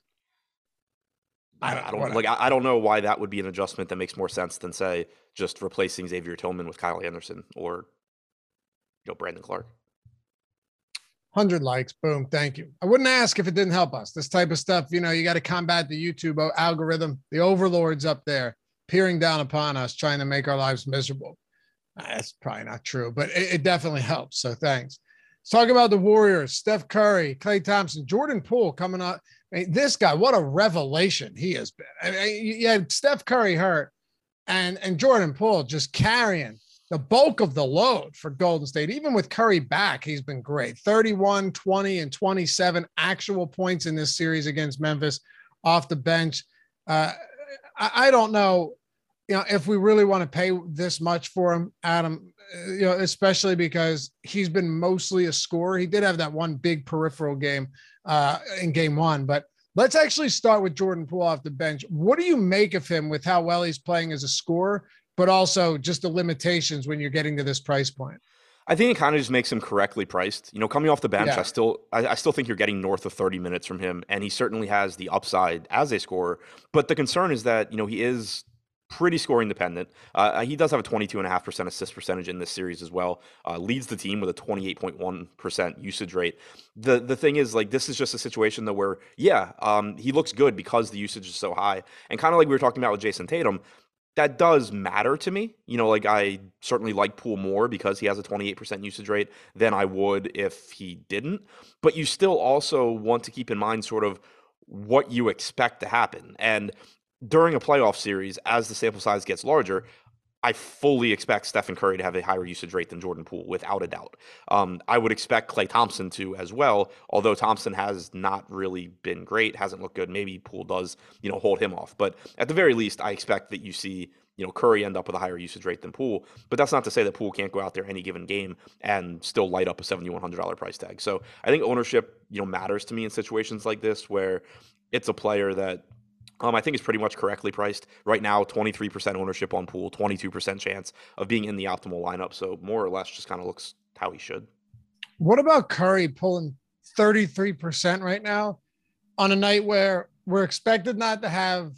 S2: I don't, I don't like. I, don't know why that would be an adjustment that makes more sense than say just replacing Xavier Tillman with Kyle Anderson or you know Brandon Clarke.
S1: Hundred likes, boom, thank you. I wouldn't ask if it didn't help us. This type of stuff, you know, you got to combat the YouTube algorithm, the overlords up there peering down upon us, trying to make our lives miserable. That's probably not true, but it, it definitely helps. So thanks. Let's talk about the Warriors. Steph Curry, Klay Thompson, Jordan Poole coming up. I mean, this guy, what a revelation he has been. I mean, you had Steph Curry hurt and, and Jordan Poole just carrying the bulk of the load for Golden State. Even with Curry back, he's been great 31, 20, and 27 actual points in this series against Memphis off the bench. Uh, I, I don't know, you know, if we really want to pay this much for him, Adam, you know, especially because he's been mostly a scorer. He did have that one big peripheral game uh, in game one, but let's actually start with Jordan Poole off the bench. What do you make of him with how well he's playing as a scorer, but also just the limitations when you're getting to this price point?
S2: I think it kind of just makes him correctly priced. You know, coming off the bench, yeah. I still I, I, still think you're getting north of 30 minutes from him, and he certainly has the upside as a scorer. But the concern is that you know he is pretty scoring dependent. Uh, he does have a 22.5% assist percentage in this series as well. Uh, leads the team with a 28.1% usage rate. The the thing is, like, this is just a situation that where, yeah, um, he looks good because the usage is so high. And kind of like we were talking about with Jayson Tatum, that does matter to me. You know, like I certainly like Poole more because he has a 28% usage rate than I would if he didn't. But you still also want to keep in mind sort of what you expect to happen. And during a playoff series, as the sample size gets larger, I fully expect Stephen Curry to have a higher usage rate than Jordan Poole, without a doubt. Um, I would expect Klay Thompson to as well, although Thompson has not really been great, hasn't looked good. Maybe Poole does, you know, hold him off. But at the very least, I expect that you see, you know, Curry end up with a higher usage rate than Poole. But that's not to say that Poole can't go out there any given game and still light up a $7,100 price tag. So I think ownership, you know, matters to me in situations like this where it's a player that um, I think it's pretty much correctly priced right now. Twenty three percent ownership on Poole, twenty two percent chance of being in the optimal lineup. So more or less, just kind of looks how he should.
S1: What about Curry pulling thirty three percent right now on a night where we're expected not to have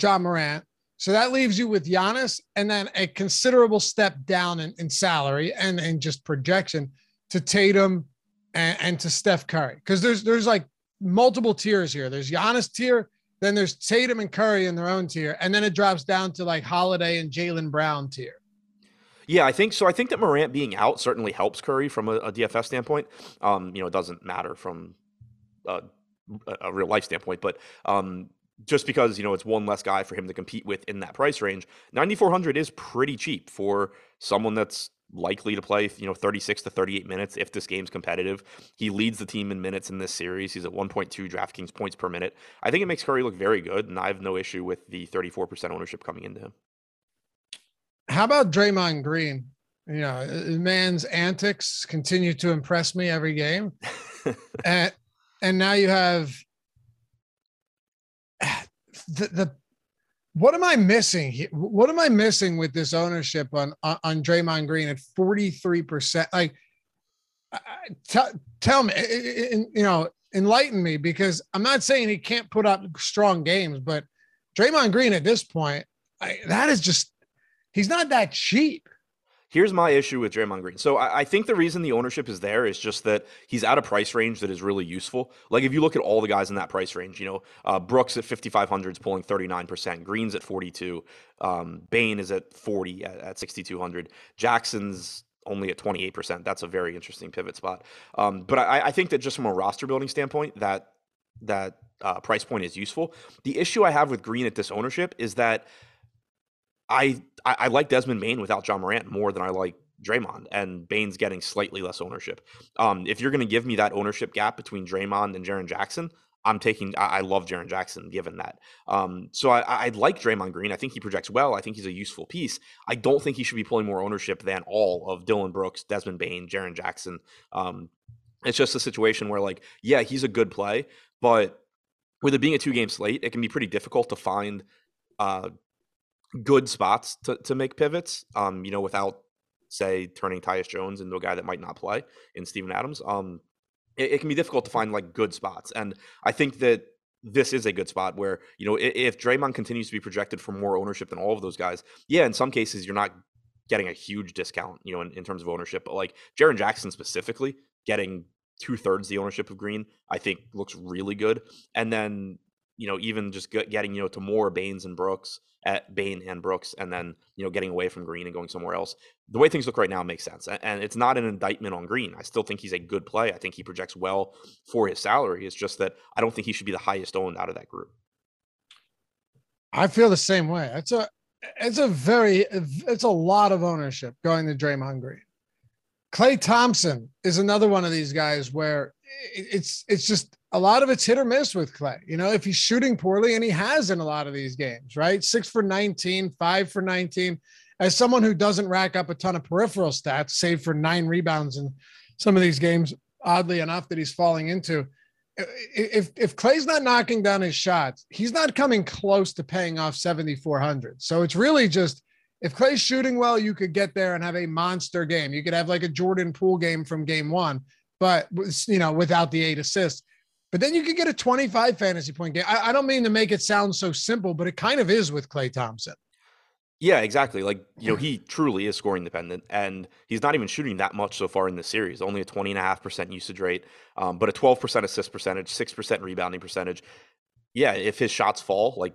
S1: Ja Morant? So that leaves you with Giannis and then a considerable step down in, in salary and, and just projection to Tatum and, and to Steph Curry. Because there's there's like multiple tiers here. There's Giannis tier, then there's Tatum and Curry in their own tier, and then it drops down to like Holiday and Jaylen Brown tier.
S2: Yeah, I think so. I think that Morant being out certainly helps Curry from a, a DFS standpoint. Um, you know, it doesn't matter from a, a real life standpoint, but um, just because you know it's one less guy for him to compete with in that price range, 9400 is pretty cheap for someone that's likely to play, you know, 36 to 38 minutes if this game's competitive. He leads the team in minutes in this series. He's at 1.2 DraftKings points per minute. I think it makes Curry look very good, and I have no issue with the 34% ownership coming into him.
S1: How about Draymond Green? You know, man's antics continue to impress me every game. and and now you have the, the what am I missing? What am I missing with this ownership on on, on Draymond Green at forty three percent? Like, tell tell me, you know, enlighten me because I'm not saying he can't put up strong games, but Draymond Green at this point, I, that is just he's not that cheap.
S2: Here's my issue with Draymond Green. So I, I, think the reason the ownership is there is just that he's at a price range that is really useful. Like if you look at all the guys in that price range, you know, uh, Brooks at 5,500 is pulling 39%, Green's at 42, um, Bane is at 40 at, at 6,200, Jackson's only at 28%. That's a very interesting pivot spot. Um, but I, I, think that just from a roster building standpoint, that that uh, price point is useful. The issue I have with Green at this ownership is that I, I, I like Desmond Bane without Ja Morant more than I like Draymond, and Bane's getting slightly less ownership. Um, if you're going to give me that ownership gap between Draymond and Jaren Jackson, I'm taking. I, I love Jaren Jackson, given that. Um, so I, I like Draymond Green. I think he projects well. I think he's a useful piece. I don't think he should be pulling more ownership than all of Dillon Brooks, Desmond Bane, Jaren Jackson. Um, it's just a situation where, like, yeah, he's a good play, but with it being a two game slate, it can be pretty difficult to find uh, good spots to, to make pivots, um, you know, without say turning Tyus Jones into a guy that might not play in Steven Adams. Um, it, it, can be difficult to find like good spots. And I think that this is a good spot where, you know, if, if Draymond continues to be projected for more ownership than all of those guys, yeah, in some cases you're not getting a huge discount, you know, in, in terms of ownership. But like Jaren Jackson specifically getting two thirds the ownership of Green, I think looks really good. And then you know, even just getting you know to more Banes and Brooks eh, at Bane and Brooks, and then you know getting away from Green and going somewhere else. The way things look right now makes sense, and it's not an indictment on Green. I still think he's a good play. I think he projects well for his salary. It's just that I don't think he should be the highest owned out of that group.
S1: I feel the same way. It's a it's a very it's a lot of ownership going to Draymond Green. Klay Thompson is another one of these guys where it's it's just a lot of it's hit or miss with Klay. You know, if he's shooting poorly, and he has in a lot of these games, right? Six for 19, five for 19. As someone who doesn't rack up a ton of peripheral stats, save for nine rebounds in some of these games, oddly enough, that he's falling into. If if Klay's not knocking down his shots, he's not coming close to paying off 7,400. So it's really just if Klay's shooting well, you could get there and have a monster game. You could have like a Jordan Poole game from game one, but you know, without the eight assists. But then you could get a 25 fantasy point game. I, I don't mean to make it sound so simple, but it kind of is with Klay Thompson.
S2: Yeah, exactly. Like, you know, he truly is scoring dependent and he's not even shooting that much so far in the series, only a 20.5% usage rate, um, but a 12% assist percentage, 6% rebounding percentage. Yeah, if his shots fall, like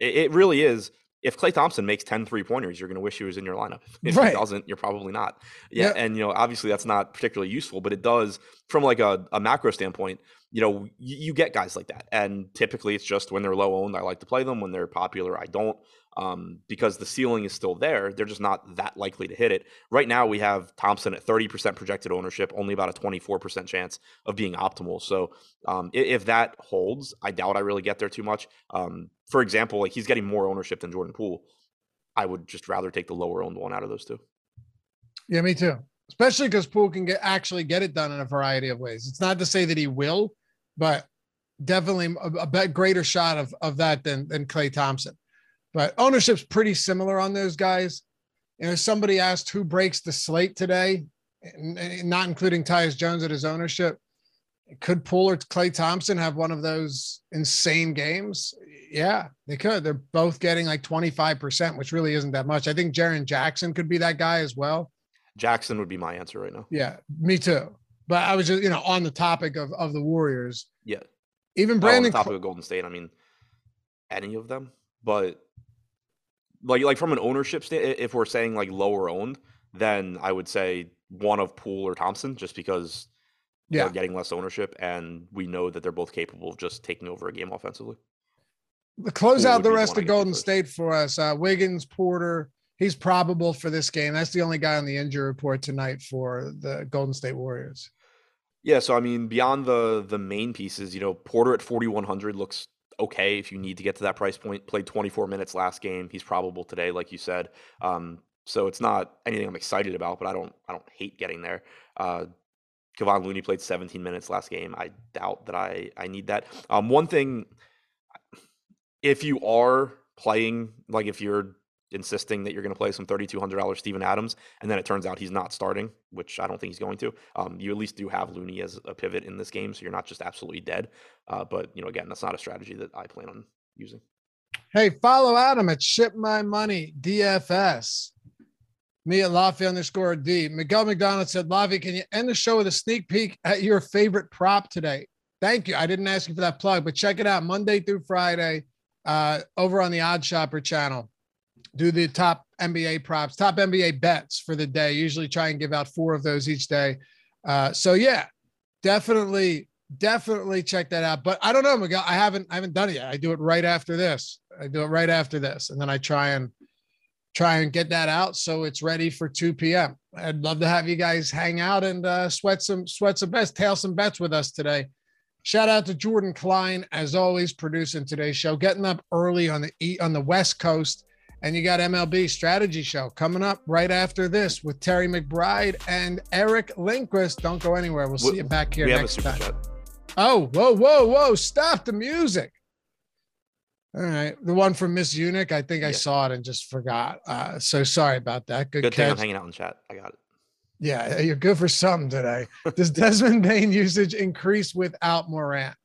S2: it, it really is if Klay Thompson makes 10 three pointers, you're going to wish he was in your lineup. If right. he doesn't, you're probably not. Yeah, yep. And, you know, obviously that's not particularly useful, but it does, from like a, a macro standpoint, you know, you, you, get guys like that. And typically it's just when they're low owned, I like to play them. When they're popular, I don't. Um, because the ceiling is still there. They're just not that likely to hit it. Right now, we have Thompson at 30% projected ownership, only about a 24% chance of being optimal. So, um, if, if, that holds, I doubt I really get there too much. Um, for example, like he's getting more ownership than Jordan Poole. I would just rather take the lower owned one out of those two.
S1: Yeah, me too. Especially because Poole can get actually get it done in a variety of ways. It's not to say that he will, but definitely a, a greater shot of, of that than than Klay Thompson. But ownership's pretty similar on those guys. You know, somebody asked who breaks the slate today, not including Tyus Jones at his ownership. Could Poole or Klay Thompson have one of those insane games? Yeah, they could. They're both getting like 25%, which really isn't that much. I think Jaren Jackson could be that guy as well.
S2: Jackson would be my answer right now.
S1: Yeah, me too. But I was just, you know, on the topic of, of the Warriors.
S2: Yeah.
S1: Even Brandon.
S2: Oh, on the topic of Golden State, I mean, any of them, but like like from an ownership stand, if we're saying like lower owned, then I would say one of Poole or Thompson, just because yeah. they're getting less ownership, and we know that they're both capable of just taking over a game offensively
S1: close out the rest of Golden State for us. Uh, Wiggins, Porter, he's probable for this game. That's the only guy on the injury report tonight for the Golden State Warriors.
S2: Yeah, so I mean, beyond the the main pieces, you know, Porter at 4100 looks okay if you need to get to that price point. Played 24 minutes last game. He's probable today, like you said. Um, so it's not anything I'm excited about, but I don't I don't hate getting there. Uh, Kevon Looney played 17 minutes last game. I doubt that I I need that. Um, one thing if you are playing, like if you're insisting that you're going to play some $3,200 Steven Adams, and then it turns out he's not starting, which I don't think he's going to, um, you at least do have Looney as a pivot in this game, so you're not just absolutely dead. Uh, but, you know, again, that's not a strategy that I plan on using.
S1: Hey, follow Adam at Ship My Money DFS. Me at Loughy underscore D. Miguel McDonald said, Loughy, can you end the show with a sneak peek at your favorite prop today? Thank you. I didn't ask you for that plug, but check it out Monday through Friday uh, over on the OddsShopper channel. Do the top NBA props, top NBA bets for the day. Usually try and give out four of those each day. Uh, so yeah, definitely, definitely check that out. But I don't know, Miguel. I haven't, I haven't done it yet. I do it right after this. I do it right after this, and then I try and try and get that out so it's ready for 2 p.m. I'd love to have you guys hang out and uh, sweat some sweat some bets, tail some bets with us today. Shout out to Jordan Klein, as always, producing today's show, getting up early on the on the West Coast. And you got MLB Strategy Show coming up right after this with Terry McBride and Eric Lindquist. Don't go anywhere. We'll see you back here next time. Oh, whoa, whoa, whoa. Stop the music. All right. The one from Miss Eunuch, I think yeah. I saw it and just forgot. Uh, so sorry about that. Good,
S2: Good
S1: thing
S2: I'm hanging out in chat. I got it.
S1: Yeah, you're good for something today. Does Desmond Bane usage increase without Morant?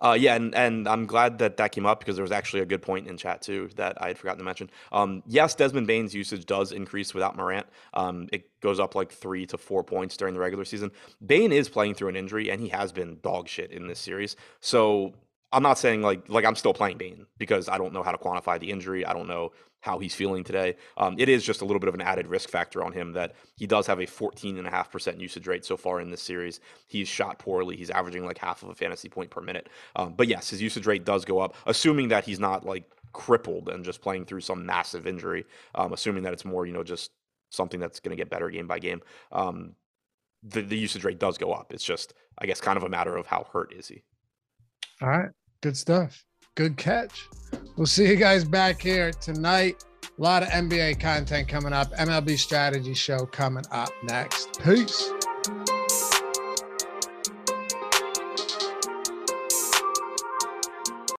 S2: Uh, yeah, and, and I'm glad that that came up because there was actually a good point in chat too that I had forgotten to mention. Um, yes, Desmond Bane's usage does increase without Morant. Um, it goes up like three to four points during the regular season. Bane is playing through an injury, and he has been dog shit in this series. So I'm not saying like like I'm still playing Bain because I don't know how to quantify the injury. I don't know how he's feeling today. Um, it is just a little bit of an added risk factor on him that he does have a 14.5% usage rate so far in this series. He's shot poorly. He's averaging like half of a fantasy point per minute. Um, but yes, his usage rate does go up, assuming that he's not like crippled and just playing through some massive injury. Um, assuming that it's more, you know, just something that's going to get better game by game. Um, the, the usage rate does go up. It's just, I guess, kind of a matter of how hurt is he.
S1: All right. Good stuff. Good catch. We'll see you guys back here tonight. A lot of NBA content coming up. MLB strategy show coming up next. Peace.